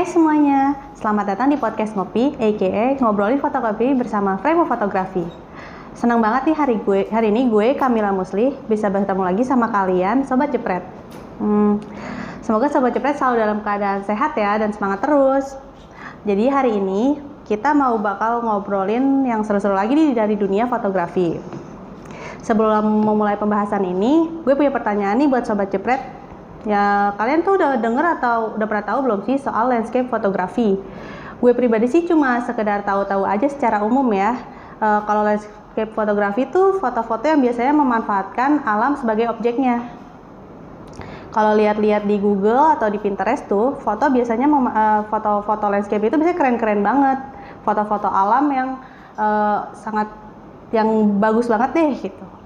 Hai semuanya, selamat datang di podcast Ngopi, aka Ngobrolin Fotokopi bersama Frame Fotografi. Senang banget nih hari gue hari ini gue Kamila Musli bisa bertemu lagi sama kalian Sobat Jepret. Hmm, semoga Sobat Jepret selalu dalam keadaan sehat ya dan semangat terus. Jadi hari ini kita mau bakal ngobrolin yang seru-seru lagi nih dari dunia fotografi. Sebelum memulai pembahasan ini, gue punya pertanyaan nih buat Sobat Jepret Ya, kalian tuh udah denger atau udah pernah tahu belum sih soal landscape fotografi? Gue pribadi sih cuma sekedar tahu-tahu aja secara umum ya. E, kalau landscape fotografi tuh foto-foto yang biasanya memanfaatkan alam sebagai objeknya. Kalau lihat-lihat di Google atau di Pinterest tuh, foto biasanya foto-foto landscape itu biasanya keren-keren banget. Foto-foto alam yang e, sangat yang bagus banget deh gitu.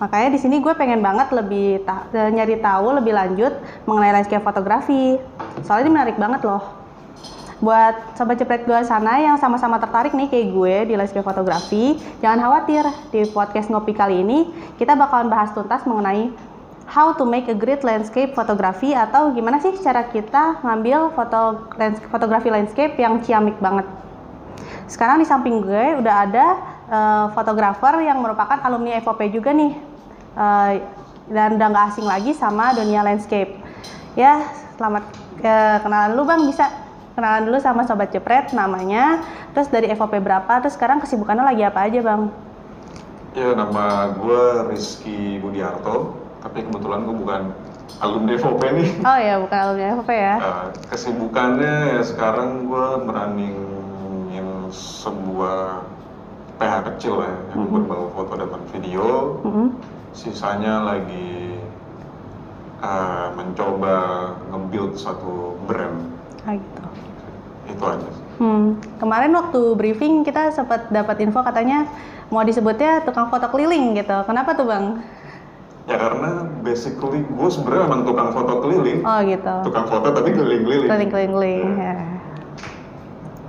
Makanya di sini gue pengen banget lebih ta nyari tahu lebih lanjut mengenai landscape fotografi. Soalnya ini menarik banget loh. Buat sobat cepret gue sana yang sama-sama tertarik nih kayak gue di landscape fotografi, jangan khawatir. Di podcast ngopi kali ini kita bakalan bahas tuntas mengenai how to make a great landscape fotografi atau gimana sih cara kita ngambil foto fotografi landscape yang ciamik banget. Sekarang di samping gue udah ada fotografer uh, yang merupakan alumni FOP juga nih uh, dan udah nggak asing lagi sama dunia landscape. Ya, selamat uh, kenalan dulu Bang, bisa kenalan dulu sama Sobat Jepret namanya, terus dari FOP berapa, terus sekarang kesibukannya lagi apa aja Bang? Ya, nama gue Rizky Budiarto, tapi kebetulan gue bukan alumni FOP nih. Oh ya, bukan alumni FOP ya. Uh, kesibukannya ya sekarang gue merunning sebuah PH kecil ya, yang mm -hmm. berbau foto dan video. Mm -hmm sisanya lagi uh, mencoba nge-build satu brand. Ah, gitu. Itu aja. Hmm. Kemarin waktu briefing kita sempat dapat info katanya mau disebutnya tukang foto keliling gitu. Kenapa tuh bang? Ya karena basically gue sebenarnya emang tukang foto keliling. Oh gitu. Tukang foto tapi keliling-keliling. Keliling-keliling. Ya.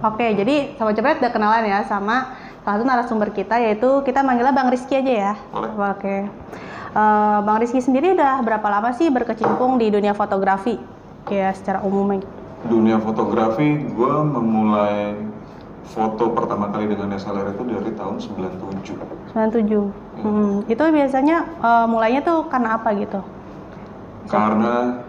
Oke, jadi sama cepet udah kenalan ya sama satu narasumber kita yaitu kita manggilnya Bang Rizky aja ya. Boleh. Oke. Uh, Bang Rizky sendiri udah berapa lama sih berkecimpung di dunia fotografi? Kayak secara umumnya. Dunia fotografi, gue memulai foto pertama kali dengan DSLR itu dari tahun 97. 97. Ya. Hmm. Itu biasanya uh, mulainya tuh karena apa gitu? Karena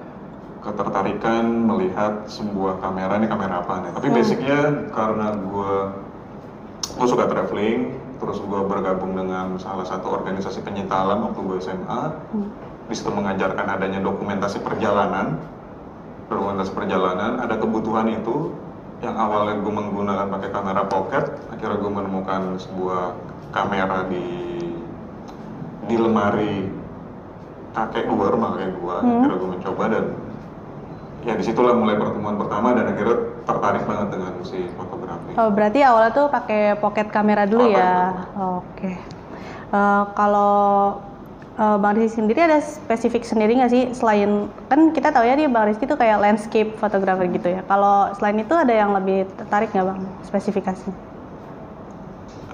ketertarikan melihat sebuah kamera ini kamera apa nih tapi hmm. basicnya karena gue gue suka traveling terus gue bergabung dengan salah satu organisasi penyita alam waktu gue SMA hmm. di situ mengajarkan adanya dokumentasi perjalanan dokumentasi perjalanan ada kebutuhan itu yang awalnya gue menggunakan pakai kamera pocket akhirnya gue menemukan sebuah kamera di di lemari kakek gue rumah kakek gue hmm. akhirnya gue mencoba dan ya di situlah mulai pertemuan pertama dan akhirnya tertarik banget dengan si fotografi. Oh berarti awalnya tuh pakai pocket kamera dulu ya? Oke. Okay. Uh, eh, kalau uh, Bang Rizky sendiri ada spesifik sendiri nggak sih selain kan kita tahu ya nih Bang Rizky tuh kayak landscape fotografer gitu ya. Kalau selain itu ada yang lebih tertarik nggak Bang spesifikasi?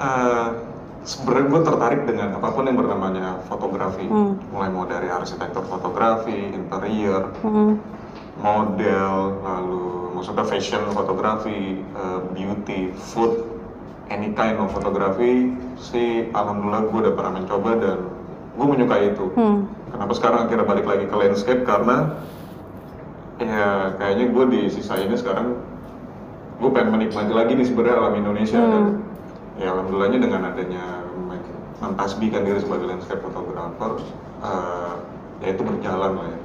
Uh, Sebenarnya gue tertarik dengan apa pun yang bernamanya fotografi, hmm. mulai mau dari arsitektur fotografi, interior, hmm model, lalu maksudnya fashion fotografi, uh, beauty, food, any kind of fotografi, sih alhamdulillah gue udah pernah mencoba dan gue menyukai itu. Hmm. Kenapa sekarang akhirnya balik lagi ke landscape karena ya kayaknya gue di sisa ini sekarang gue pengen menikmati lagi nih sebenarnya alam Indonesia hmm. dan ya alhamdulillahnya dengan adanya mentasbihkan diri sebagai landscape fotografer uh, ya itu berjalan lah ya.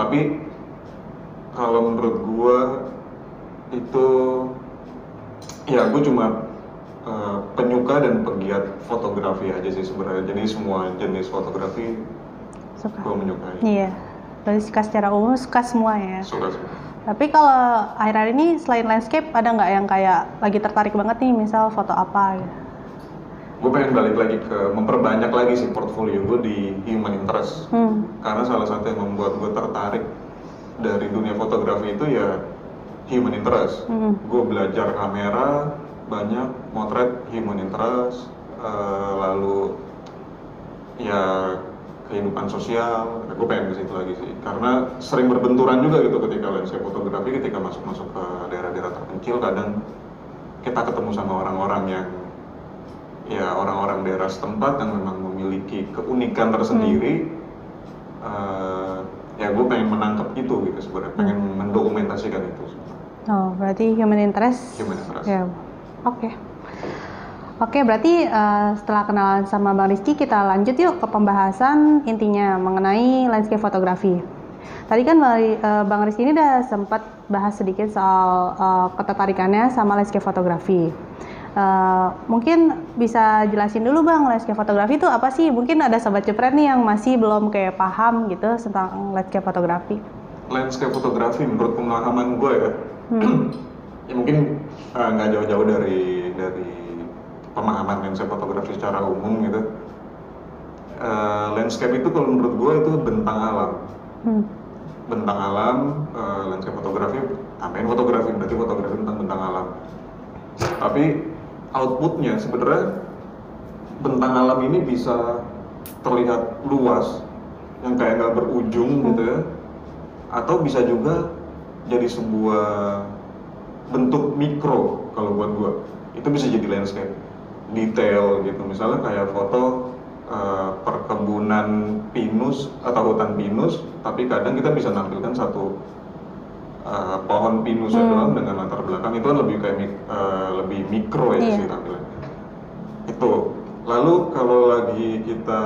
Tapi kalau menurut gue itu ya gue cuma uh, penyuka dan pegiat fotografi aja sih sebenarnya. Jadi semua jenis fotografi gue menyukai. Iya. Berarti suka secara umum suka semua ya. Suka semua. Tapi kalau akhir-akhir ini selain landscape ada nggak yang kayak lagi tertarik banget nih? Misal foto apa gitu? Gue pengen balik lagi ke memperbanyak lagi sih portfolio gue di human interest. Hmm. karena salah satu yang membuat gue tertarik dari dunia fotografi itu ya human interest. Mm. Gue belajar kamera banyak, motret human interest, uh, lalu ya kehidupan sosial, gue pengen ke situ lagi sih. Karena sering berbenturan juga gitu ketika landscape fotografi, ketika masuk-masuk ke daerah-daerah terpencil, kadang kita ketemu sama orang-orang yang ya orang-orang daerah setempat yang memang memiliki keunikan tersendiri. Hmm. Uh, ya gue pengen menangkap itu gitu sebenarnya, pengen hmm. mendokumentasikan itu. Oh, berarti human interest. Human interest. Ya, oke. Okay. Oke, berarti uh, setelah kenalan sama Bang Rizky, kita lanjut yuk ke pembahasan intinya mengenai landscape fotografi. Tadi kan uh, Bang Rizky ini udah sempat bahas sedikit soal uh, ketertarikannya sama landscape fotografi. Uh, mungkin bisa jelasin dulu Bang, landscape fotografi itu apa sih? Mungkin ada sobat cepret nih yang masih belum kayak paham gitu tentang landscape fotografi. Landscape fotografi menurut pengalaman gue ya, hmm. ya mungkin nggak uh, jauh-jauh dari dari pemahaman landscape fotografi secara umum gitu uh, landscape itu kalau menurut gue itu bentang alam hmm. bentang alam uh, landscape fotografi tambahin fotografi berarti fotografi tentang bentang alam tapi outputnya. Sebenarnya bentang alam ini bisa terlihat luas yang kayak nggak berujung hmm. gitu ya. Atau bisa juga jadi sebuah bentuk mikro kalau buat gue itu bisa jadi landscape detail gitu. Misalnya kayak foto uh, perkebunan pinus atau hutan pinus tapi kadang kita bisa nampilkan satu uh, pohon pinus hmm. doang dengan latar belakang itu kan lebih kayak uh, lebih mikro ya yeah. sih tampilannya itu lalu kalau lagi kita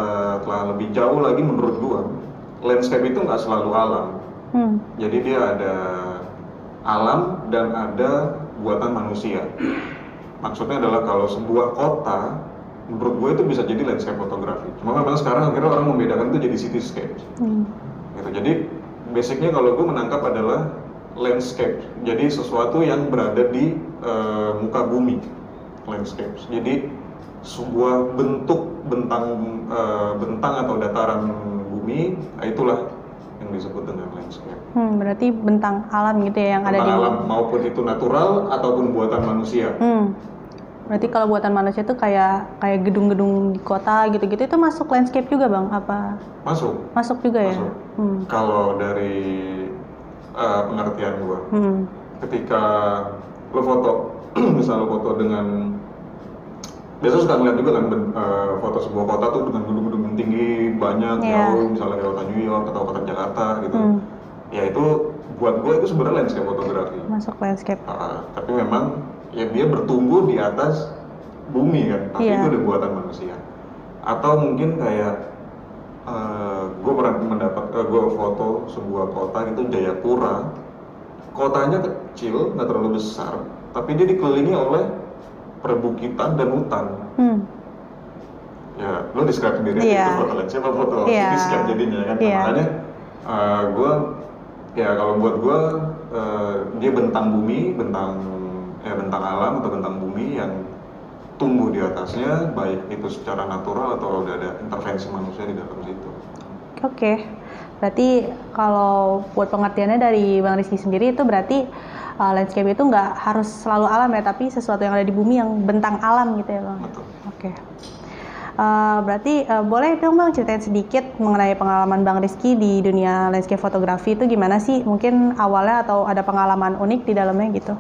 telah lebih jauh lagi menurut gua landscape itu nggak selalu alam hmm. jadi dia ada alam dan ada buatan manusia maksudnya adalah kalau sebuah kota menurut gue itu bisa jadi landscape fotografi cuma memang sekarang akhirnya orang membedakan itu jadi cityscape hmm. gitu jadi basicnya kalau gue menangkap adalah landscape jadi sesuatu yang berada di uh, muka bumi landscape jadi sebuah bentuk bentang uh, bentang atau dataran bumi nah itulah yang disebut dengan landscape. Hmm, berarti bentang alam gitu ya yang bentang ada di alam maupun itu natural ataupun buatan manusia. Hmm. Berarti kalau buatan manusia itu kayak kayak gedung-gedung di kota gitu-gitu itu masuk landscape juga bang? Apa? Masuk. Masuk juga ya? masuk. ya? Hmm. Kalau dari uh, pengertian gua, hmm. ketika lo foto, misal lo foto dengan biasa suka ngeliat juga kan uh, foto sebuah kota tuh dengan gedung-gedung tinggi banyak yeah. jauh misalnya kayak kota New York atau kota Jakarta gitu hmm. ya itu buat gue itu sebenarnya landscape fotografi masuk landscape uh, tapi memang ya dia bertumbuh di atas bumi kan tapi yeah. itu udah buatan manusia atau mungkin kayak uh, eh, gue pernah mendapat uh, eh, gue foto sebuah kota itu Jayapura kotanya kecil nggak terlalu besar tapi dia dikelilingi oleh perbukitan dan hutan hmm. ya lo describe sendiri yeah. itu foto siapa foto yeah. cityscape jadinya kan yeah. makanya uh, eh, gue ya kalau buat gue uh, dia bentang bumi bentang ya bentang alam atau bentang bumi yang tumbuh di atasnya baik itu secara natural atau udah ada intervensi manusia di dalam situ. Oke, okay. berarti kalau buat pengertiannya dari Bang Rizky sendiri itu berarti uh, landscape itu nggak harus selalu alam ya, tapi sesuatu yang ada di bumi yang bentang alam gitu ya Bang? Betul. Oke. Okay. Uh, berarti uh, boleh dong Bang ceritain sedikit mengenai pengalaman Bang Rizky di dunia landscape fotografi itu gimana sih? Mungkin awalnya atau ada pengalaman unik di dalamnya gitu?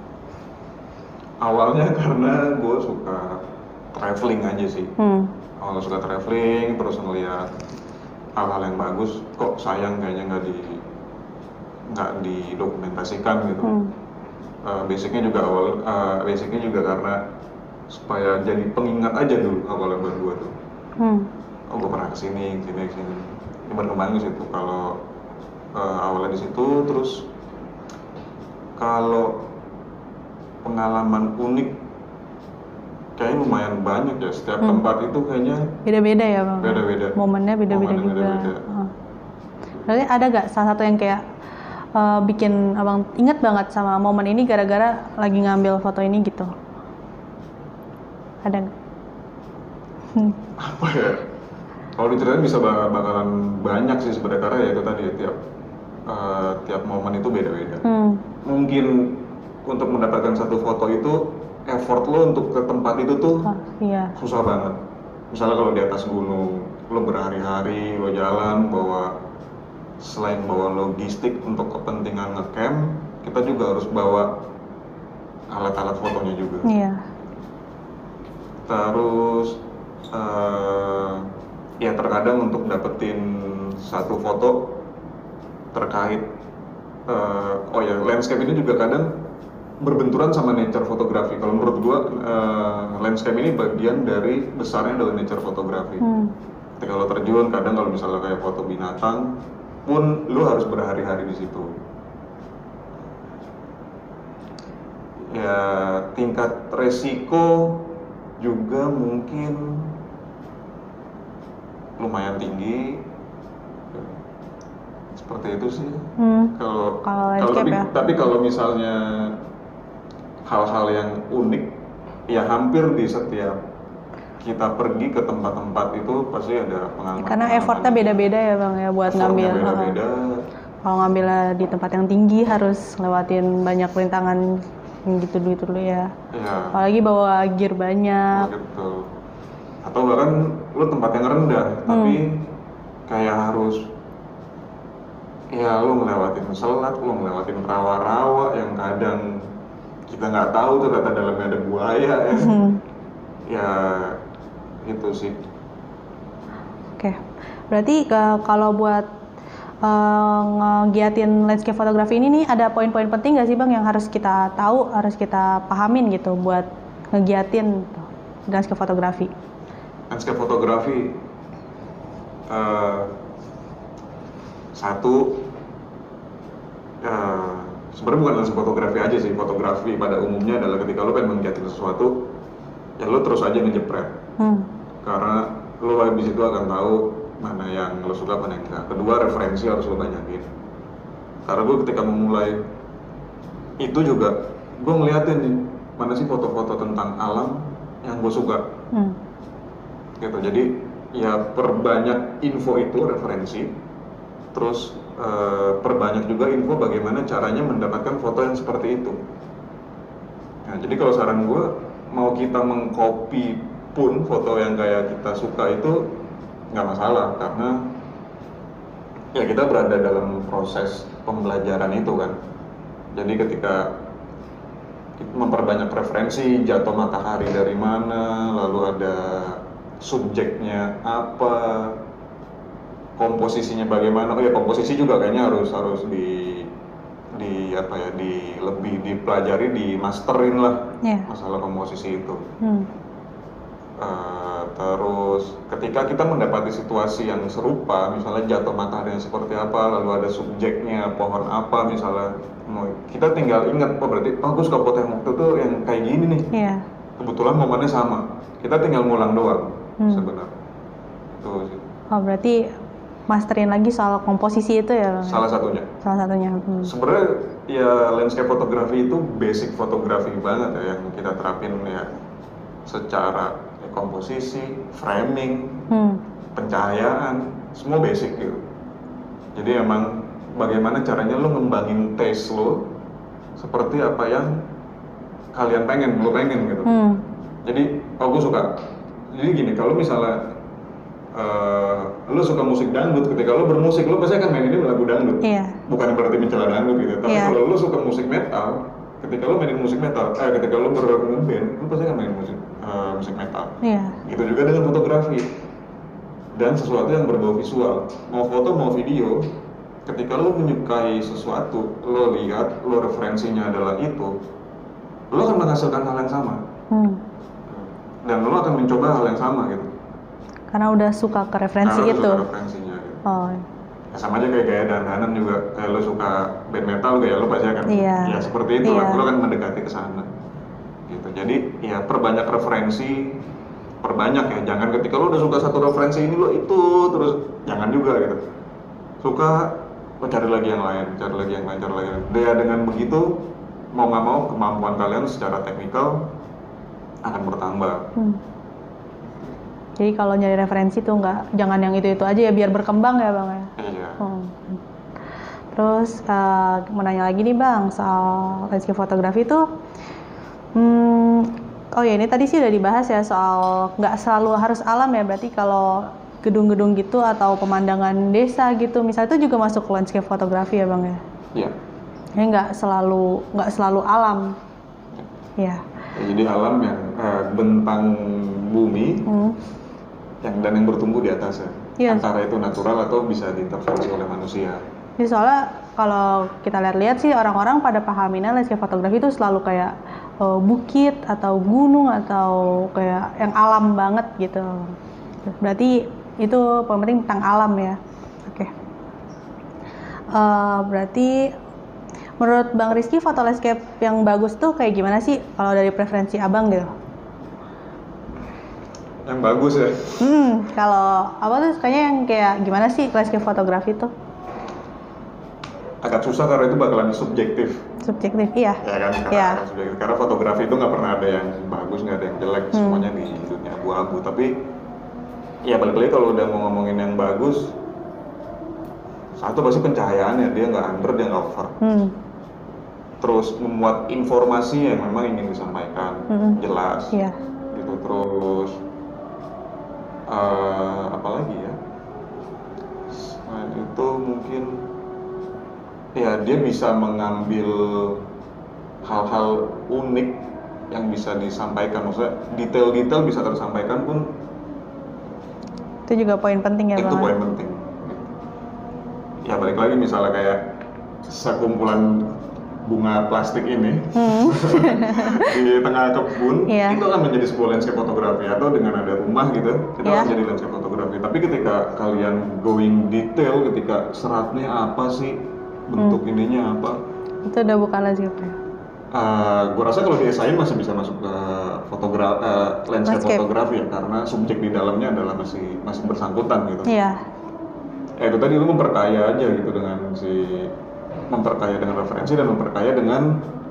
Awalnya karena gue suka traveling aja sih hmm. awalnya suka traveling terus ngeliat hal-hal yang bagus kok sayang kayaknya nggak di nggak didokumentasikan gitu hmm. uh, basicnya juga awal uh, basicnya juga karena supaya jadi pengingat aja dulu awalnya buat gue tuh hmm. oh gue pernah ke sini ke sini ke sini ini berkembang di situ kalau uh, awalnya di situ terus kalau pengalaman unik kayaknya lumayan banyak ya setiap hmm. tempat itu kayaknya beda-beda ya bang beda-beda momennya beda-beda juga beda -beda. Berarti ada gak salah satu yang kayak uh, bikin abang inget banget sama momen ini gara-gara lagi ngambil foto ini gitu ada hmm. apa ya kalau diceritain bisa bakalan banyak sih sebenarnya karena ya itu tadi tiap uh, tiap momen itu beda-beda hmm. mungkin untuk mendapatkan satu foto itu effort lo untuk ke tempat itu tuh oh, iya. susah banget. Misalnya kalau di atas gunung, lo berhari-hari lo jalan bawa selain bawa logistik untuk kepentingan ngecamp kita juga harus bawa alat-alat fotonya juga Iya. terus eh, ya terkadang untuk dapetin satu foto terkait eh, oh ya landscape ini juga kadang berbenturan sama nature fotografi kalau menurut gua eh, landscape ini bagian dari besarnya dari nature fotografi Hmm. ketika lo terjun kadang kalau misalnya kayak foto binatang pun lo harus berhari-hari di situ ya tingkat resiko juga mungkin lumayan tinggi seperti itu sih Hmm. kalau Kalau tapi, ya? tapi kalau misalnya hal-hal yang unik ya hampir di setiap kita pergi ke tempat-tempat itu pasti ada pengalaman Karena effortnya beda-beda ya bang ya buat ngambil. beda-beda Kalau ngambilnya di tempat yang tinggi harus lewatin banyak rintangan gitu gitu dulu ya. ya Apalagi bawa gear banyak. gitu atau bahkan lu tempat yang rendah tapi kayak harus ya lu ngelewatin selat lu ngelewatin rawa-rawa yang kadang kita nggak tahu ternyata dalamnya ada buaya ya Hmm. ya itu sih Oke. Berarti ke- kalau buat eh, ngegiatin landscape fotografi ini nih ada poin-poin penting nggak sih bang yang harus kita tahu, harus kita pahamin gitu buat ngegiatin tuh, landscape fotografi. landscape fotografi eh, satu eh, sebenarnya bukan landscape fotografi aja sih. Fotografi pada umumnya adalah ketika lo pengen menggiatin sesuatu ya lo terus aja ngejepret. Hmm. karena lo habis itu akan tahu mana yang lo suka mana yang enggak. Kedua referensi harus lo banyakin karena gue ketika memulai itu juga gue ngeliatin nih mana sih foto-foto tentang alam yang gue suka. Hmm. gitu. Jadi ya perbanyak info itu referensi. Terus eh, perbanyak juga info bagaimana caranya mendapatkan foto yang seperti itu. Nah jadi kalau saran gue mau kita mengcopy pun foto yang kayak kita suka itu nggak masalah karena ya kita berada dalam proses pembelajaran itu kan. Jadi ketika memperbanyak referensi jatuh matahari dari mana lalu ada subjeknya apa komposisinya bagaimana oh ya komposisi juga kayaknya harus harus di di apa ya di lebih dipelajari di masterin lah Ya. masalah komposisi itu Hmm. Eh, terus ketika kita mendapati situasi yang serupa, misalnya jatuh matahari yang seperti apa, lalu ada subjeknya, pohon apa misalnya, mau- kita tinggal ingat, oh berarti oh gue suka foto yang waktu itu yang kayak gini nih, Iya. kebetulan momennya sama, kita tinggal ngulang doang Hmm. sebenarnya. Itu sih, Oh berarti masterin lagi soal komposisi itu ya bang? salah satunya. Salah satunya. Hmm. Sebenarnya ya landscape fotografi itu basic fotografi banget ya yang kita terapin ya secara ya, komposisi, framing, Hmm. pencahayaan, semua basic gitu. Jadi emang bagaimana caranya lo ngembangin taste lo seperti apa yang kalian pengen, lo pengen gitu. Hmm. Jadi, oh gue suka. Jadi gini, kalau misalnya eh, lo suka musik dangdut, ketika lo bermusik, lo pasti akan mainin lagu dangdut. Iya. Bukan berarti mencela dangdut gitu, tapi Iya. kalau lo suka musik metal, ketika lo mainin musik metal, eh ketika lo berngeband, lo pasti akan mainin musik eh, musik metal. Iya. Gitu juga dengan fotografi dan sesuatu yang berbau visual. Mau foto mau video, ketika lo menyukai sesuatu, lo lihat, lo referensinya adalah itu, lo akan menghasilkan hal yang sama Hmm. dan lo akan mencoba hal yang sama gitu. Karena udah suka ke referensi Karena itu. suka referensinya. Gitu. Oh. Ya, sama aja kayak gaya dandanan juga, kayak lo suka band metal, kayak lo pasti akan, Iya. ya seperti itu lah, Iya. lo akan mendekati ke sana. Gitu. Jadi ya perbanyak referensi, perbanyak ya, jangan ketika lo udah suka satu referensi ini lo itu terus, jangan juga gitu. Suka, lo cari lagi yang lain, cari lagi yang lain, cari lagi yang lain. Ya dengan begitu, mau nggak mau kemampuan kalian secara teknikal akan bertambah. Hmm. Jadi kalau nyari referensi tuh nggak jangan yang itu itu aja ya biar berkembang ya bang ya. Iya. Hmm. Terus eh, mau nanya lagi nih bang soal landscape fotografi itu, hmm, oh ya ini tadi sih udah dibahas ya soal nggak selalu harus alam ya berarti kalau gedung-gedung gitu atau pemandangan desa gitu misalnya itu juga masuk landscape fotografi ya bang ya Iya. ya nggak selalu nggak selalu alam ya Ya, jadi alam yang eh, bentang bumi Hmm. Yang dan yang bertumbuh di atasnya. Iya. Antara itu natural atau bisa diintervensi oleh manusia. Jadi soalnya kalau kita lihat-lihat sih orang-orang pada pahaminnya landscape fotografi itu selalu kayak eh, bukit atau gunung atau kayak yang alam banget gitu. Berarti itu penting tentang alam ya. Oke. Eh, berarti menurut Bang Rizky foto landscape yang bagus tuh kayak gimana sih kalau dari preferensi abang gitu? Yang bagus ya. Hmm, kalau apa tuh sukanya yang kayak gimana sih landscape fotografi tuh? Agak susah karena itu bakalan subjektif. Subjektif, iya. Ya kan? Karena, akan subjektif. karena fotografi itu nggak pernah ada yang bagus, nggak ada yang jelek. Hmm. Semuanya di dunia abu-abu. Tapi ya balik lagi kalau udah mau ngomongin yang bagus, satu pasti pencahayaannya dia nggak under, dia nggak over. Hmm. Terus memuat informasi yang memang ingin disampaikan, Mm-mm. jelas. Iya. gitu terus eh apa lagi ya? Selain itu mungkin ya dia bisa mengambil hal-hal unik yang bisa disampaikan. Maksudnya detail-detail bisa tersampaikan pun Itu juga poin penting ya, itu poin penting. Ya balik lagi misalnya kayak sekumpulan bunga plastik ini Hmm. di tengah kebun Iya. itu akan menjadi sebuah landscape fotografi atau dengan ada rumah gitu itu Iya. akan jadi landscape fotografi tapi ketika kalian going detail ketika seratnya apa sih bentuk Hmm. ininya apa Itu udah bukan landscape ya. gue rasa kalau di SI masih bisa masuk ke fotografi landscape, Landscape. fotografi ya karena subjek di dalamnya adalah masih masih bersangkutan gitu Iya. ya itu tadi lu memperkaya aja gitu dengan si memperkaya dengan referensi dan memperkaya dengan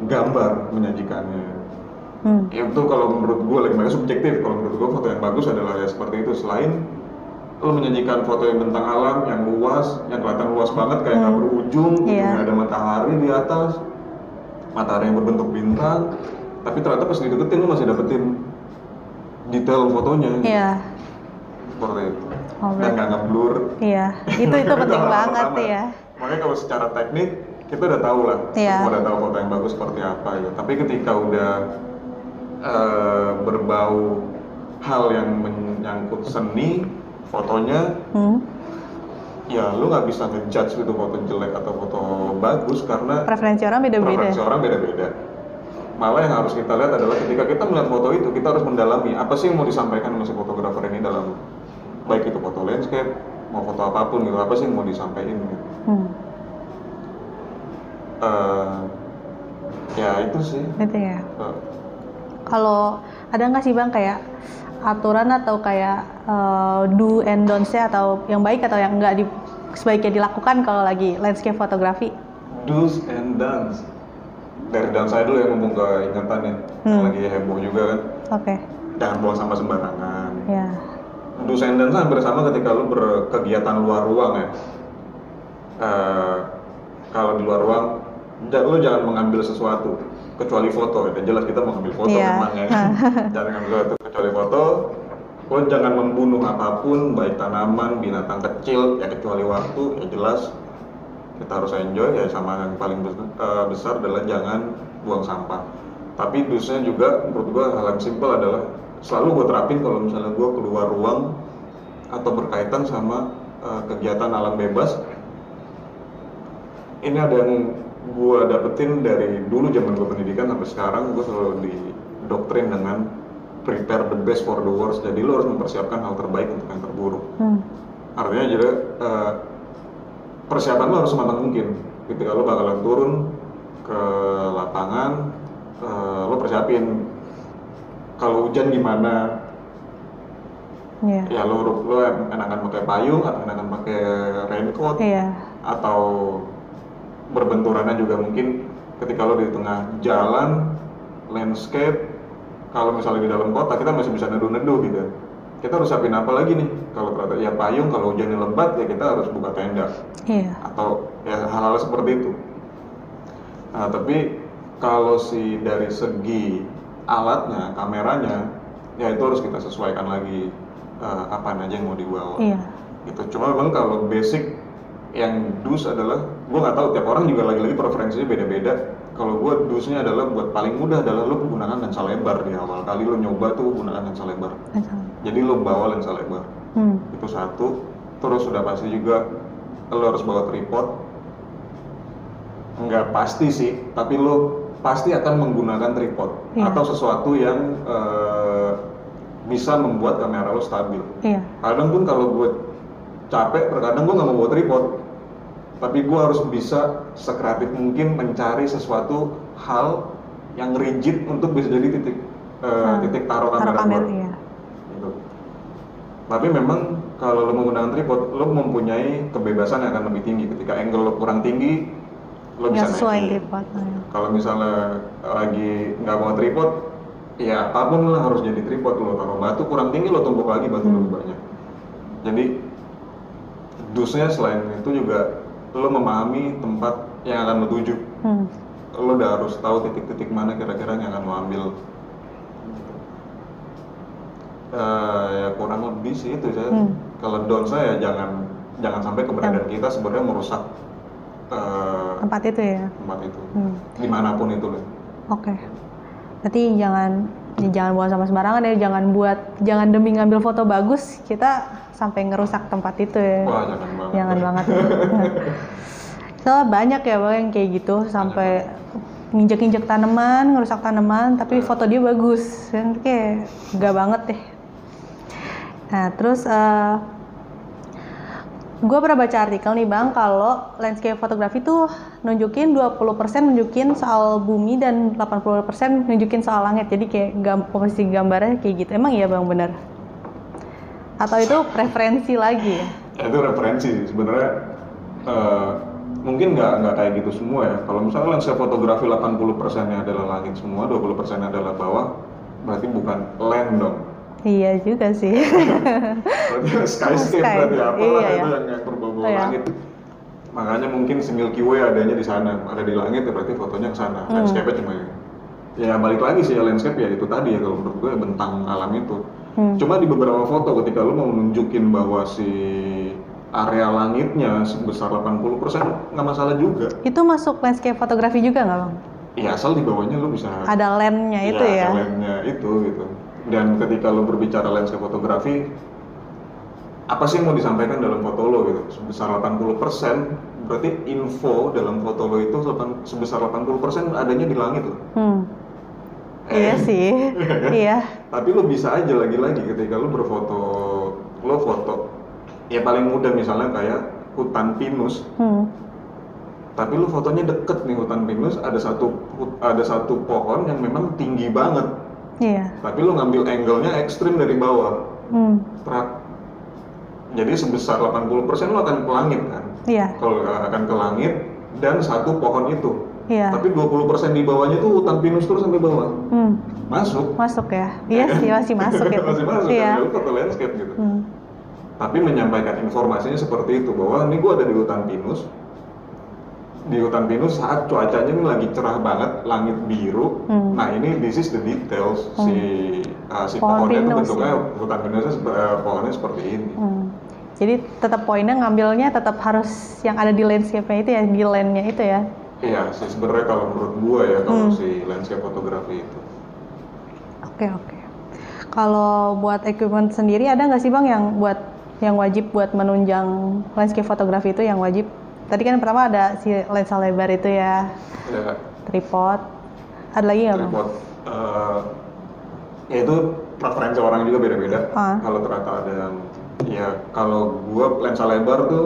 gambar menyajikannya Hmm. itu kalau menurut gue lagi mereka subjektif kalau menurut gue foto yang bagus adalah ya seperti itu selain lo menyajikan foto yang bentang alam yang luas yang kelihatan luas banget kayak nggak Hmm. berujung Iya. nggak ada matahari di atas matahari yang berbentuk bintang tapi ternyata pas dideketin lo masih dapetin detail fotonya Iya. seperti itu Oh, dan nggak ngeblur Iya. Itu itu penting banget pertama. ya. Makanya kalau secara teknik kita udah tahu lah, Iya. semua udah tahu foto yang bagus seperti apa ya. Tapi ketika udah eh, berbau hal yang menyangkut seni, fotonya Hmm. ya lu nggak bisa ngejudge itu foto jelek atau foto bagus karena Preferensi orang beda-beda. preferensi orang beda-beda. Malah yang harus kita lihat adalah ketika kita melihat foto itu, kita harus mendalami apa sih yang mau disampaikan oleh si fotografer ini dalam baik itu foto landscape, mau foto apa pun gitu, apa sih yang mau disampaikan gitu. Eh, ya itu sih Itu ya. Eh, Kalau ada nggak sih bang kayak aturan atau kayak eh, do and don't say atau yang baik atau yang nggak di, sebaiknya dilakukan kalau lagi landscape fotografi? do's and don'ts dari dan saya dulu yang ngomong ke ingatan ya yang Hmm. lagi heboh juga kan Oke. jangan buang sampah sembarangan Ya. do's and don'ts hampir sama ketika lu berkegiatan luar ruang ya Eh, kalau di luar ruang lu jangan mengambil sesuatu kecuali foto ya jelas kita mau ambil foto Iya. memang ya jangan ngambil sesuatu kecuali foto. Lo jangan membunuh apa pun baik tanaman binatang kecil ya kecuali waktu ya jelas. Kita harus enjoy ya sama yang paling eh, besar adalah jangan buang sampah. Tapi dusnya juga menurut gua hal yang simpel adalah selalu gue terapin kalau misalnya gua keluar ruang atau berkaitan sama eh, kegiatan alam bebas. Ini ada yang gua dapetin dari dulu zaman gue pendidikan sampai sekarang gue selalu didoktrin dengan prepare the best for the worst jadi lo harus mempersiapkan hal terbaik untuk yang terburuk Hmm. artinya jadi eh, persiapan lo harus sematang mungkin ketika lo bakalan turun ke lapangan eh, lo persiapin kalau hujan gimana Iya. ya lo lo enakan pakai payung atau enakan pakai raincoat Iya. atau berbenturannya juga mungkin ketika lo di tengah jalan landscape kalau misalnya di dalam kota kita masih bisa neduh-neduh gitu kita harus siapin apa lagi nih kalau ternyata ya payung kalau hujannya lebat ya kita harus buka tenda Iya. atau ya hal-hal seperti itu nah tapi kalau si dari segi alatnya kameranya ya itu harus kita sesuaikan lagi uh, apa aja yang mau dibawa. Iya. Gitu. Cuma memang kalau basic yang dus adalah gue nggak tahu tiap orang juga lagi-lagi preferensinya beda-beda. Kalau gue dusnya adalah buat paling mudah adalah lo gunakan lensa lebar di awal kali lo nyoba tuh gunakan lensa lebar. Jadi lo bawa lensa lebar. Hmm. Itu satu. Terus sudah pasti juga lo harus bawa tripod. Nggak pasti sih, tapi lo pasti akan menggunakan tripod yeah. atau sesuatu yang uh, bisa membuat kamera lo stabil. Iya. Kadang pun kalau gue capek, terkadang gue nggak mau bawa tripod, tapi gue harus bisa sekreatif mungkin mencari sesuatu hal yang rigid untuk bisa jadi titik uh, hmm. titik taruh kamera, kamera iya. gitu. Tapi memang kalau lo menggunakan tripod, lo mempunyai kebebasan yang akan lebih tinggi. Ketika angle lo kurang tinggi, lo bisa naikin. tripod. Iya. Kalau misalnya lagi nggak mau tripod, ya apa pun lah harus jadi tripod. Lo taruh batu kurang tinggi, lo tumpuk lagi batu hmm. lebih banyak. Jadi dusnya selain itu juga lo memahami tempat yang akan lo tuju hmm. lo udah harus tahu titik-titik mana kira-kira yang akan lo ambil uh, ya kurang lebih sih itu saya hmm. kalau down saya jangan jangan sampai keberadaan kita sebenarnya merusak uh, tempat itu ya tempat itu hmm. di mana pun itu loh oke okay. berarti jangan ya jangan buang sama sembarangan ya jangan buat jangan demi ngambil foto bagus kita sampai ngerusak tempat itu ya. Wah, jangan banget. Jangan banget. Soalnya banyak ya bang yang kayak gitu sampai nginjek-injek tanaman, ngerusak tanaman, tapi foto dia bagus. Kan kayak gak banget deh. Nah, terus uh, gue pernah baca artikel nih bang kalau landscape fotografi tuh nunjukin 20% nunjukin soal bumi dan 80% nunjukin soal langit. Jadi kayak gam posisi gambarnya kayak gitu. Emang iya bang bener atau itu preferensi lagi? Ya? itu referensi. Sebenarnya uh, mungkin nggak nggak kayak gitu semua ya. Kalau misalnya lensa fotografi 80 persennya adalah langit semua 20 persennya adalah bawah berarti bukan land dong iya juga sih skyscape Sky. berarti apa iya, itu iya. yang, yang berbau-bau iya. langit makanya mungkin si Milky Way adanya di sana ada di langit ya berarti fotonya ke sana hmm. landscape-nya cuma ya balik lagi sih ya landscape ya itu tadi ya kalau menurut gue bentang alam itu Hmm. Cuma di beberapa foto ketika lu mau nunjukin bahwa si area langitnya sebesar 80% nggak masalah juga. Itu masuk landscape fotografi juga nggak bang? Iya asal di bawahnya lu bisa. Ada lensnya iya, itu ya? Ada lensnya itu gitu. Dan ketika lu berbicara landscape fotografi, apa sih yang mau disampaikan dalam foto lo gitu? Sebesar 80% berarti info dalam foto lo itu sebesar 80% adanya di langit loh. Hmm Iya sih, iya. Tapi lo bisa aja lagi-lagi ketika lo berfoto, lo foto, ya paling mudah misalnya kayak hutan pinus. Hmm. Tapi lo fotonya deket nih hutan pinus, ada satu ada satu pohon yang memang tinggi banget. Iya. Tapi lo ngambil angle-nya ekstrim dari bawah. Hmm. Jadi sebesar 80% lo akan ke langit kan? Iya. Kalau akan ke langit dan satu pohon itu Iya. Tapi 20% di bawahnya tuh hutan pinus terus sampai bawah. Hmm. Masuk. Masuk ya. Iya sih masih masuk ya. masih masuk iya. kan foto landscape gitu. Hmm. Tapi menyampaikan informasinya seperti itu bahwa ini gua ada di hutan pinus. Di hutan pinus saat cuacanya ini lagi cerah banget, langit biru. Hmm. Nah, ini this is the details hmm. si uh, si Pohon pohonnya itu bentuknya ya. hutan pinusnya uh, pohonnya seperti ini. Hmm. Jadi tetap poinnya ngambilnya tetap harus yang ada di landscape-nya itu ya, di landnya itu ya. Iya sih sebenarnya kalau menurut gua ya kalau hmm. si landscape fotografi itu. Oke okay, oke. Okay. Kalau buat equipment sendiri ada nggak sih bang yang buat yang wajib buat menunjang landscape fotografi itu yang wajib? Tadi kan pertama ada si lensa lebar itu ya. Ya. Tripod. Ada lagi nggak? Tripod. Uh, ya itu preferensi orang juga beda-beda. Uh. Kalau ternyata ada yang ya kalau gua lensa lebar tuh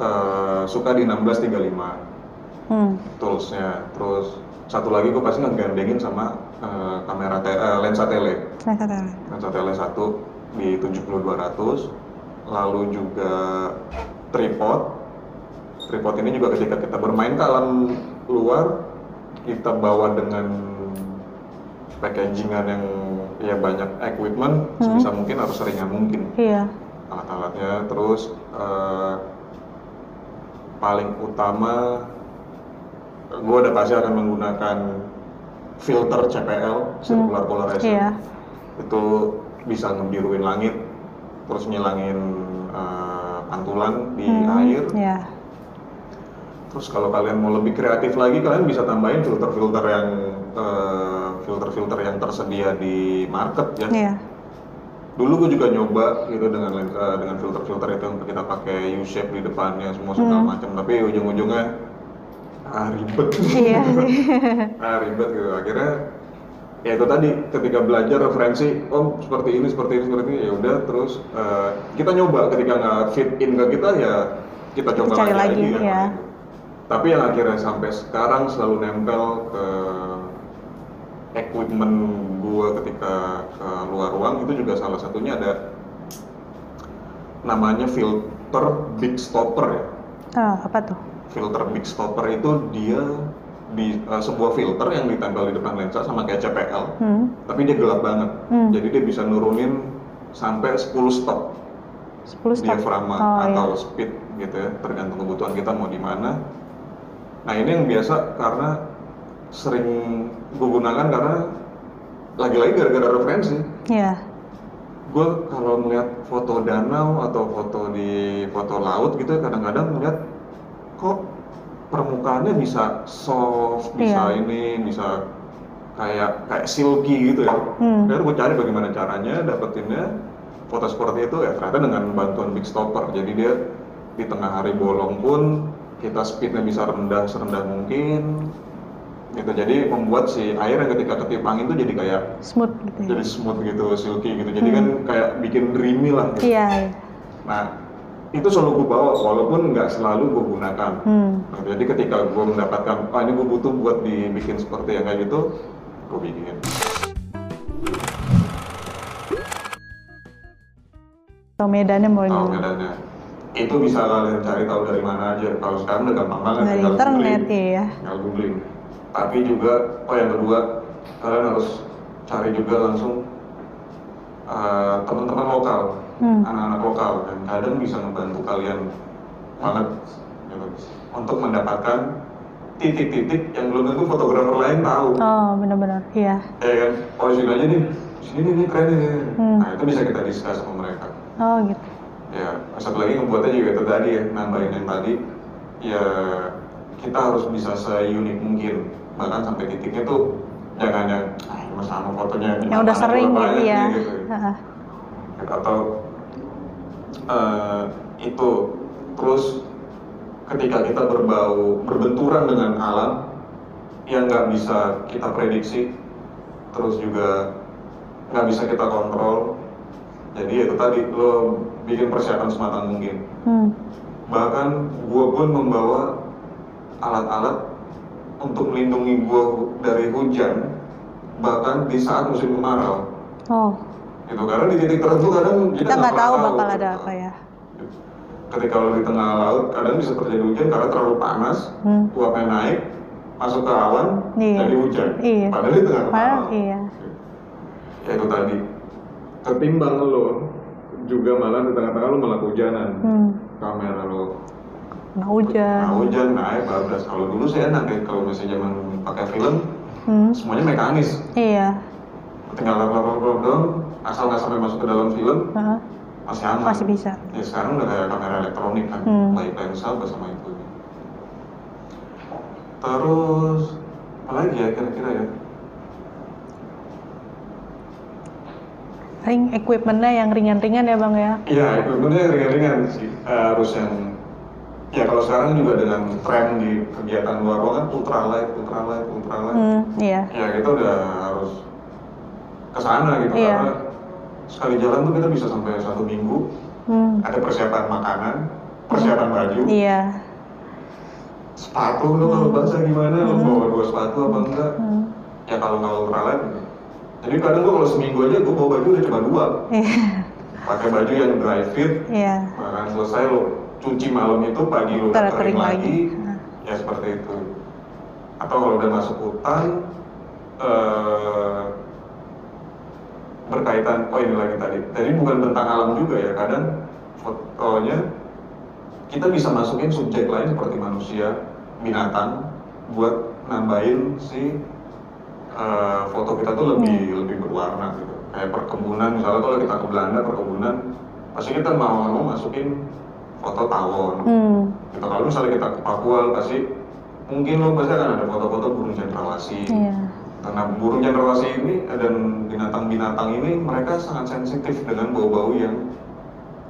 uh, suka di 1635 hmm. toolsnya terus satu lagi gue pasti ngegandengin sama uh, kamera te uh, lensa tele lensa tele lensa tele satu di 70200 lalu juga tripod tripod ini juga ketika kita bermain ke alam luar kita bawa dengan packagingan yang ya banyak equipment hmm. sebisa mungkin harus seringan mungkin iya. alat-alatnya terus uh, paling utama gue udah pasti akan menggunakan filter CPL circular hmm. polarization iya. itu bisa ngebiruin langit terus ngilangin uh, pantulan di hmm, air yeah. Terus kalau kalian mau lebih kreatif lagi kalian bisa tambahin filter-filter yang uh, filter-filter yang tersedia di market ya. Yeah. dulu gue juga nyoba gitu dengan uh, dengan filter-filter itu yang kita pakai U-shape di depannya semua segala hmm. macam. Tapi ujung-ujungnya ah ribet. Iya. Ah ribet gitu. Akhirnya ya itu tadi ketika belajar referensi oh seperti ini seperti ini seperti ini ya udah terus uh, kita nyoba. Ketika nggak fit in ke kita ya kita coba Cari lagi, lagi ya. Tapi yang akhirnya sampai sekarang selalu nempel ke equipment gua ketika ke luar ruang itu juga salah satunya ada namanya filter big stopper ya. Oh, apa tuh? Filter big stopper itu dia di uh, sebuah filter yang ditempel di depan lensa sama kayak CPL, hmm. tapi dia gelap banget. Hmm. Jadi dia bisa nurunin sampai 10 stop. 10 stop. Diafragma oh, atau iya. speed gitu ya, tergantung kebutuhan kita mau di mana. Nah, ini yang biasa karena sering gue gunakan karena lagi-lagi gara-gara referensi. Iya. Yeah. Gue kalau melihat foto danau atau foto di foto laut gitu kadang-kadang melihat kok permukaannya bisa soft, bisa yeah. ini, bisa kayak kayak silky gitu ya. Hmm. Lalu gue cari bagaimana caranya dapetinnya foto seperti itu ya ternyata dengan bantuan big stopper. Jadi dia di tengah hari bolong pun kita speednya bisa rendah serendah mungkin gitu jadi membuat si air yang ketika ketiup angin tuh jadi kayak smooth gitu ya? jadi smooth gitu silky gitu jadi hmm. kan kayak bikin dreamy lah gitu. iya, iya. nah itu selalu gue bawa walaupun nggak selalu gue gunakan hmm. nah, jadi ketika gue mendapatkan ah ini gue butuh buat dibikin seperti yang kayak gitu gue bikin medannya mau Tahu medannya. Itu bisa kalian cari tahu dari mana aja. Kalau sekarang udah gampang banget. Dari internet ya. Tinggal googling. Tapi juga, oh yang kedua, kalian harus cari juga langsung uh, teman-teman lokal hmm. anak-anak lokal dan kadang bisa membantu kalian banget gitu, untuk mendapatkan titik-titik yang belum tentu fotografer lain tahu. Oh, benar-benar, iya. Ya kan, oh sini aja nih, sini nih, nih keren nih. Hmm. Nah itu bisa kita diskus sama mereka. Oh gitu. Ya, satu lagi ngebuatnya juga itu tadi ya, nambahin yang tadi, ya kita harus bisa seunik mungkin, bahkan sampai titiknya tuh jangan yang ah, sama fotonya yang udah sering gitu ya. Gitu. Atau uh, itu. Terus ketika kita berbau berbenturan dengan alam yang nggak bisa kita prediksi terus juga nggak bisa kita kontrol. Jadi itu tadi lo bikin persiapan sematang mungkin hmm. bahkan gue pun membawa alat-alat untuk melindungi gue dari hujan bahkan di saat musim kemarau oh itu karena di titik tertentu kadang kita nggak tahu bakal ada apa ya ketika lo di tengah laut kadang bisa terjadi hujan karena terlalu panas hmm. uapnya naik masuk ke awan iya. jadi hujan iya. padahal di tengah kemarau iya. ya itu tadi ketimbang lo juga malah di tengah-tengah lo malah hujanan hmm. kamera lo nggak hujan. Nggak hujan naik bablas kalau dulu saya enak ya kalau masih zaman pakai film hmm. semuanya mekanis. Iya. Tinggal lap-lap dong asal nggak sampai masuk ke dalam film uh-huh. masih aman. Masih bisa. Ya sekarang udah kayak kamera elektronik kan. Hmm. baik lensa sama itu. Terus apa lagi ya kira-kira ya paling equipmentnya yang ringan-ringan ya bang ya iya equipmentnya yang ringan-ringan sih uh, harus yang ya kalau sekarang juga dengan tren di kegiatan luar ruangan ultralight ultralight ultralight hmm, iya ya kita udah harus ke sana gitu iya. karena sekali jalan tuh kita bisa sampai satu minggu hmm. ada persiapan makanan persiapan hmm. baju iya sepatu lo kalau hmm. bahasa gimana hmm. lo bawa dua sepatu apa enggak hmm. ya kalau nggak ultralight. Jadi kadang gua kalau seminggu aja gua bawa baju udah cuma dua iya. pakai baju yang dry fit iya. bahkan selesai lo cuci malam itu pagi lo kering, kering lagi, lagi. ya seperti itu atau kalau udah masuk hutan uh, berkaitan oh ini lagi tadi tadi bukan tentang alam juga ya kadang fotonya kita bisa masukin subjek lain seperti manusia binatang buat nambahin si uh, foto kita tuh lebih hmm. lebih berwarna gitu kayak perkebunan misalnya kalau kita ke Belanda perkebunan pasti kita mau mau masukin foto tawon Hmm. gitu kalau misalnya kita ke Papua pasti mungkin lo pasti akan ada foto-foto burung cendrawasih Iya. karena burung cendrawasih ini dan binatang-binatang ini mereka sangat sensitif dengan bau-bau yang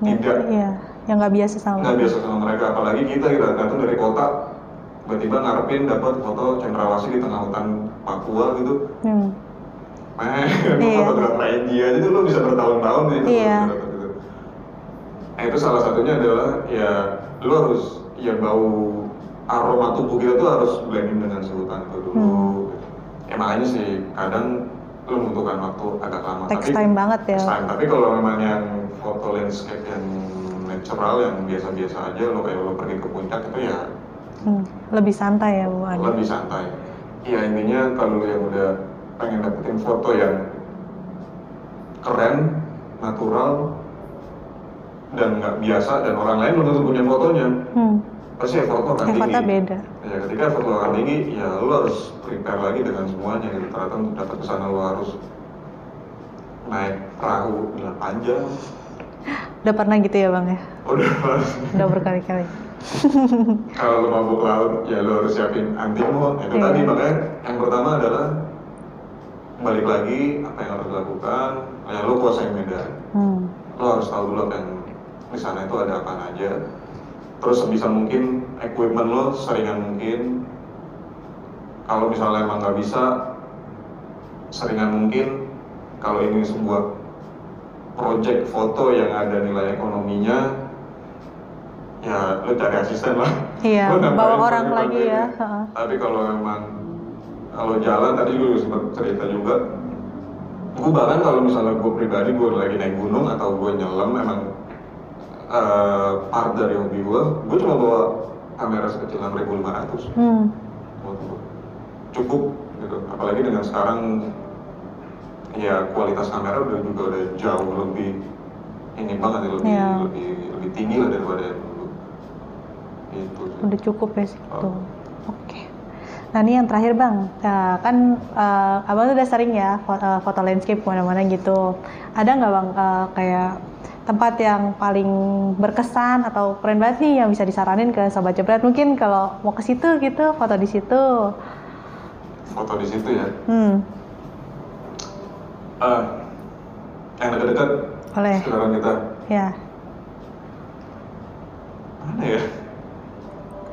tidak Iya. Yang nggak biasa sama. nggak biasa sama mereka apalagi kita kita datang dari kota tiba-tiba ngarepin dapat foto cendrawasih di tengah hutan Papua gitu Hmm. Meh, Iya. fotografer India itu lo bisa bertahun-tahun ya itu Iya. gitu. Nah itu salah satunya adalah ya lo harus ya bau aroma tubuh kita tuh harus blending dengan si hutan itu dulu. Hmm. Ya makanya sih kadang lo membutuhkan waktu agak lama. Takes time banget ya. time. Tapi kalau memang yang foto landscape yang natural yang biasa-biasa aja lo kayak lo pergi ke puncak itu ya Hmm. Lebih santai ya Bu Adi. lebih santai. Iya intinya kalau yang udah pengen dapetin foto yang keren, natural, dan nggak biasa dan orang lain belum tentu punya fotonya, Hmm. pasti effort lo akan tinggi. Effortnya beda. Ya ketika effort lo akan tinggi, ya lo harus prepare lagi dengan semuanya. Gitu. Ternyata untuk dapat ke sana lo harus naik perahu 8 jam. Udah pernah gitu ya Bang ya? Udah Udah berkali-kali. Kalau lo mabuk laut ya lo harus siapin antimo itu Iya. tadi makanya yang pertama adalah balik lagi apa yang harus dilakukan. Ya lo kuasain medan Hmm. lo harus tahu dulu apa yang di sana itu ada apa aja. Terus sebisa mungkin equipment lo seringan mungkin. Kalau misalnya emang nggak bisa seringan mungkin. Kalau ini sebuah project foto yang ada nilai ekonominya ya lo cari asisten lah Iya, bawa orang lagi ya. Tapi kalau emang kalau jalan tadi gue sempat cerita juga gue bahkan kalau misalnya gue pribadi gue lagi naik gunung atau gue nyelam emang eh, part dari hobi gue gue cuma bawa kamera sekecil 6500 Hmm. cukup gitu apalagi dengan sekarang ya kualitas kamera udah juga udah jauh lebih ini banget ya, lebih Iya. lebih lebih tinggi lah daripada itu sih. Udah cukup ya segitu. Oh. Oke. Nah ini yang terakhir bang, Nah, kan eh, abang tuh udah sering ya foto, foto landscape ke mana-mana gitu. Ada nggak bang eh, kayak tempat yang paling berkesan atau keren banget nih yang bisa disaranin ke sobat jepret? Mungkin kalau mau ke situ gitu, foto di situ. foto di situ ya Hmm, Ah, yang dekat-dekat boleh. sekarang kita Ya. mana ya?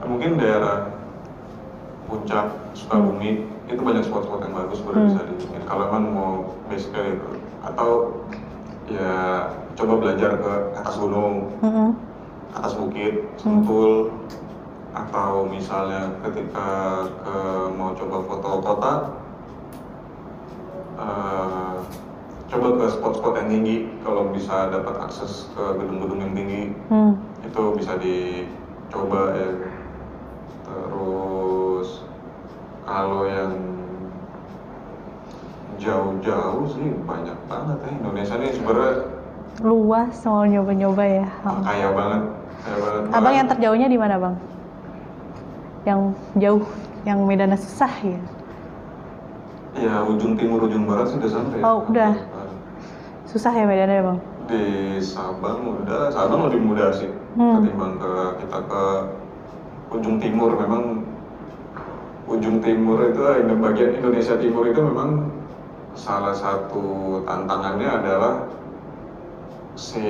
Mungkin daerah puncak Sukabumi itu banyak spot-spot yang bagus udah Hmm. bisa dibikin. Kalau emang mau basicnya itu atau ya coba belajar ke atas gunung, Mm-mm. atas bukit, sentul, atau misalnya ketika ke mau coba foto kota, eh, coba ke spot-spot yang tinggi. Kalau bisa dapat akses ke gedung-gedung yang tinggi, Hmm. itu bisa dicoba ya. Terus kalau yang jauh-jauh sih banyak banget ya Indonesia ini sebenarnya Luas mau nyoba-nyoba ya. Kaya banget, kaya banget. Abang Bahkan- yang terjauhnya di mana bang? Yang jauh, yang medannya susah ya? Ya ujung timur ujung barat sih udah sampai. Oh, udah. Susah ya medannya bang? Di Sabang udah, Sabang lebih mudah sih Hmm. ketimbang ke kita ke ujung timur. Memang ujung timur itu ini bagian Indonesia Timur itu memang salah satu tantangannya adalah si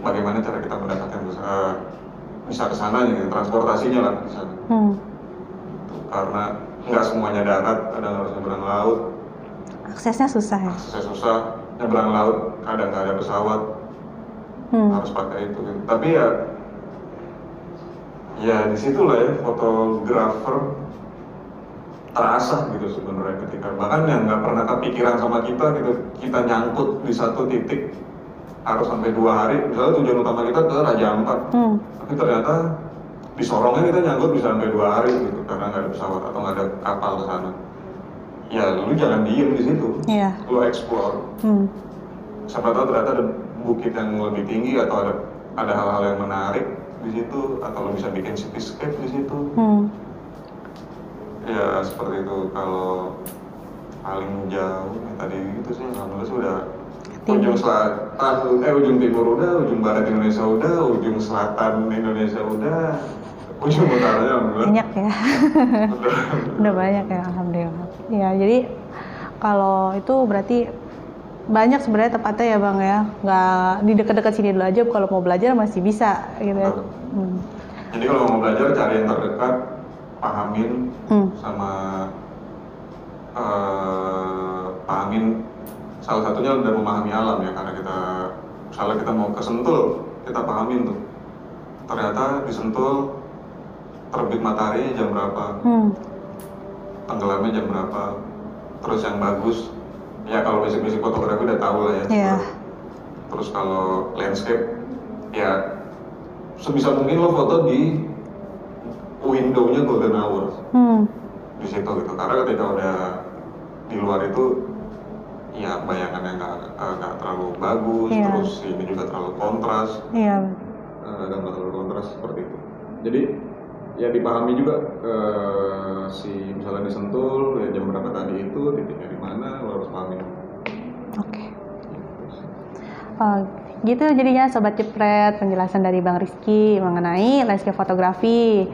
bagaimana cara kita mendapatkan bisa bisa ke sana gitu, transportasinya lah di sana. Hmm. Karena nggak semuanya darat, kadang harus nyebrang laut, Aksesnya susah ya? aksesnya susah, nyebrang laut, kadang nggak ada pesawat, Hmm. harus pakai itu gitu. Tapi ya, ya di situlah ya fotografer terasa gitu sebenarnya ketika bahkan yang nggak pernah kepikiran sama kita gitu kita nyangkut di satu titik harus sampai dua hari misalnya tujuan utama kita ke Raja Ampat Hmm. tapi ternyata di Sorongnya kita nyangkut bisa sampai dua hari gitu karena nggak ada pesawat atau nggak ada kapal ke sana ya lu jangan diem di situ Iya. lu explore Hmm. siapa tahu ternyata ada bukit yang lebih tinggi atau ada ada hal-hal yang menarik di situ atau lo bisa bikin cityscape di situ. Hmm. ya seperti itu. Kalau paling jauh ya tadi itu sih. Alhamdulillah sih udah ujung selatan eh ujung timur udah ujung barat Indonesia udah ujung selatan Indonesia udah ujung utaranya enggak banyak ya. Udah, udah banyak ya alhamdulillah. Ya jadi kalau itu berarti banyak sebenarnya tempatnya ya bang ya. Nggak di dekat-dekat sini dulu aja kalau mau belajar masih bisa gitu ya. Hmm. jadi kalau mau belajar cari yang terdekat pahamin hmm. sama uh, pahamin. Salah satunya udah memahami alam ya karena kita misalnya kita mau ke Sentul kita pahamin tuh. Ternyata di Sentul terbit matahari jam berapa? Hmm. tenggelamnya jam berapa? Terus yang bagus ya kalau basic-basic fotografi udah tahu lah ya yeah. terus kalau landscape ya sebisa mungkin lo foto di window-nya golden hour hmm. di situ gitu karena ketika udah di luar itu ya bayangannya nggak nggak terlalu bagus yeah. terus ini juga terlalu kontras yeah. uh, gambar terlalu kontras seperti itu jadi ya dipahami juga uh, si misalnya disentul ya jam berapa tadi itu titiknya di mana lo harus pahami oke okay. uh, gitu jadinya sobat jepret penjelasan dari bang Rizky mengenai landscape fotografi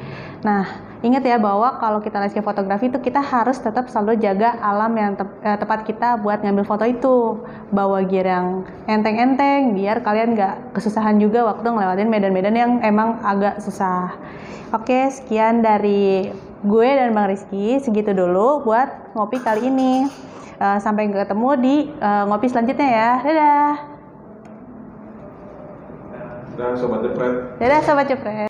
nah Ingat ya bahwa kalau kita landscape fotografi itu kita harus tetap selalu jaga alam yang te eh, tepat kita buat ngambil foto itu. Bawa gear yang enteng-enteng biar kalian nggak kesusahan juga waktu ngelewatin medan-medan yang emang agak susah. Oke, sekian dari gue dan Bang Rizky. Segitu dulu buat ngopi kali ini. Uh, sampai ketemu di uh, ngopi selanjutnya ya. Dadah. Dadah Sobat Jepret. Dadah Sobat Jepret.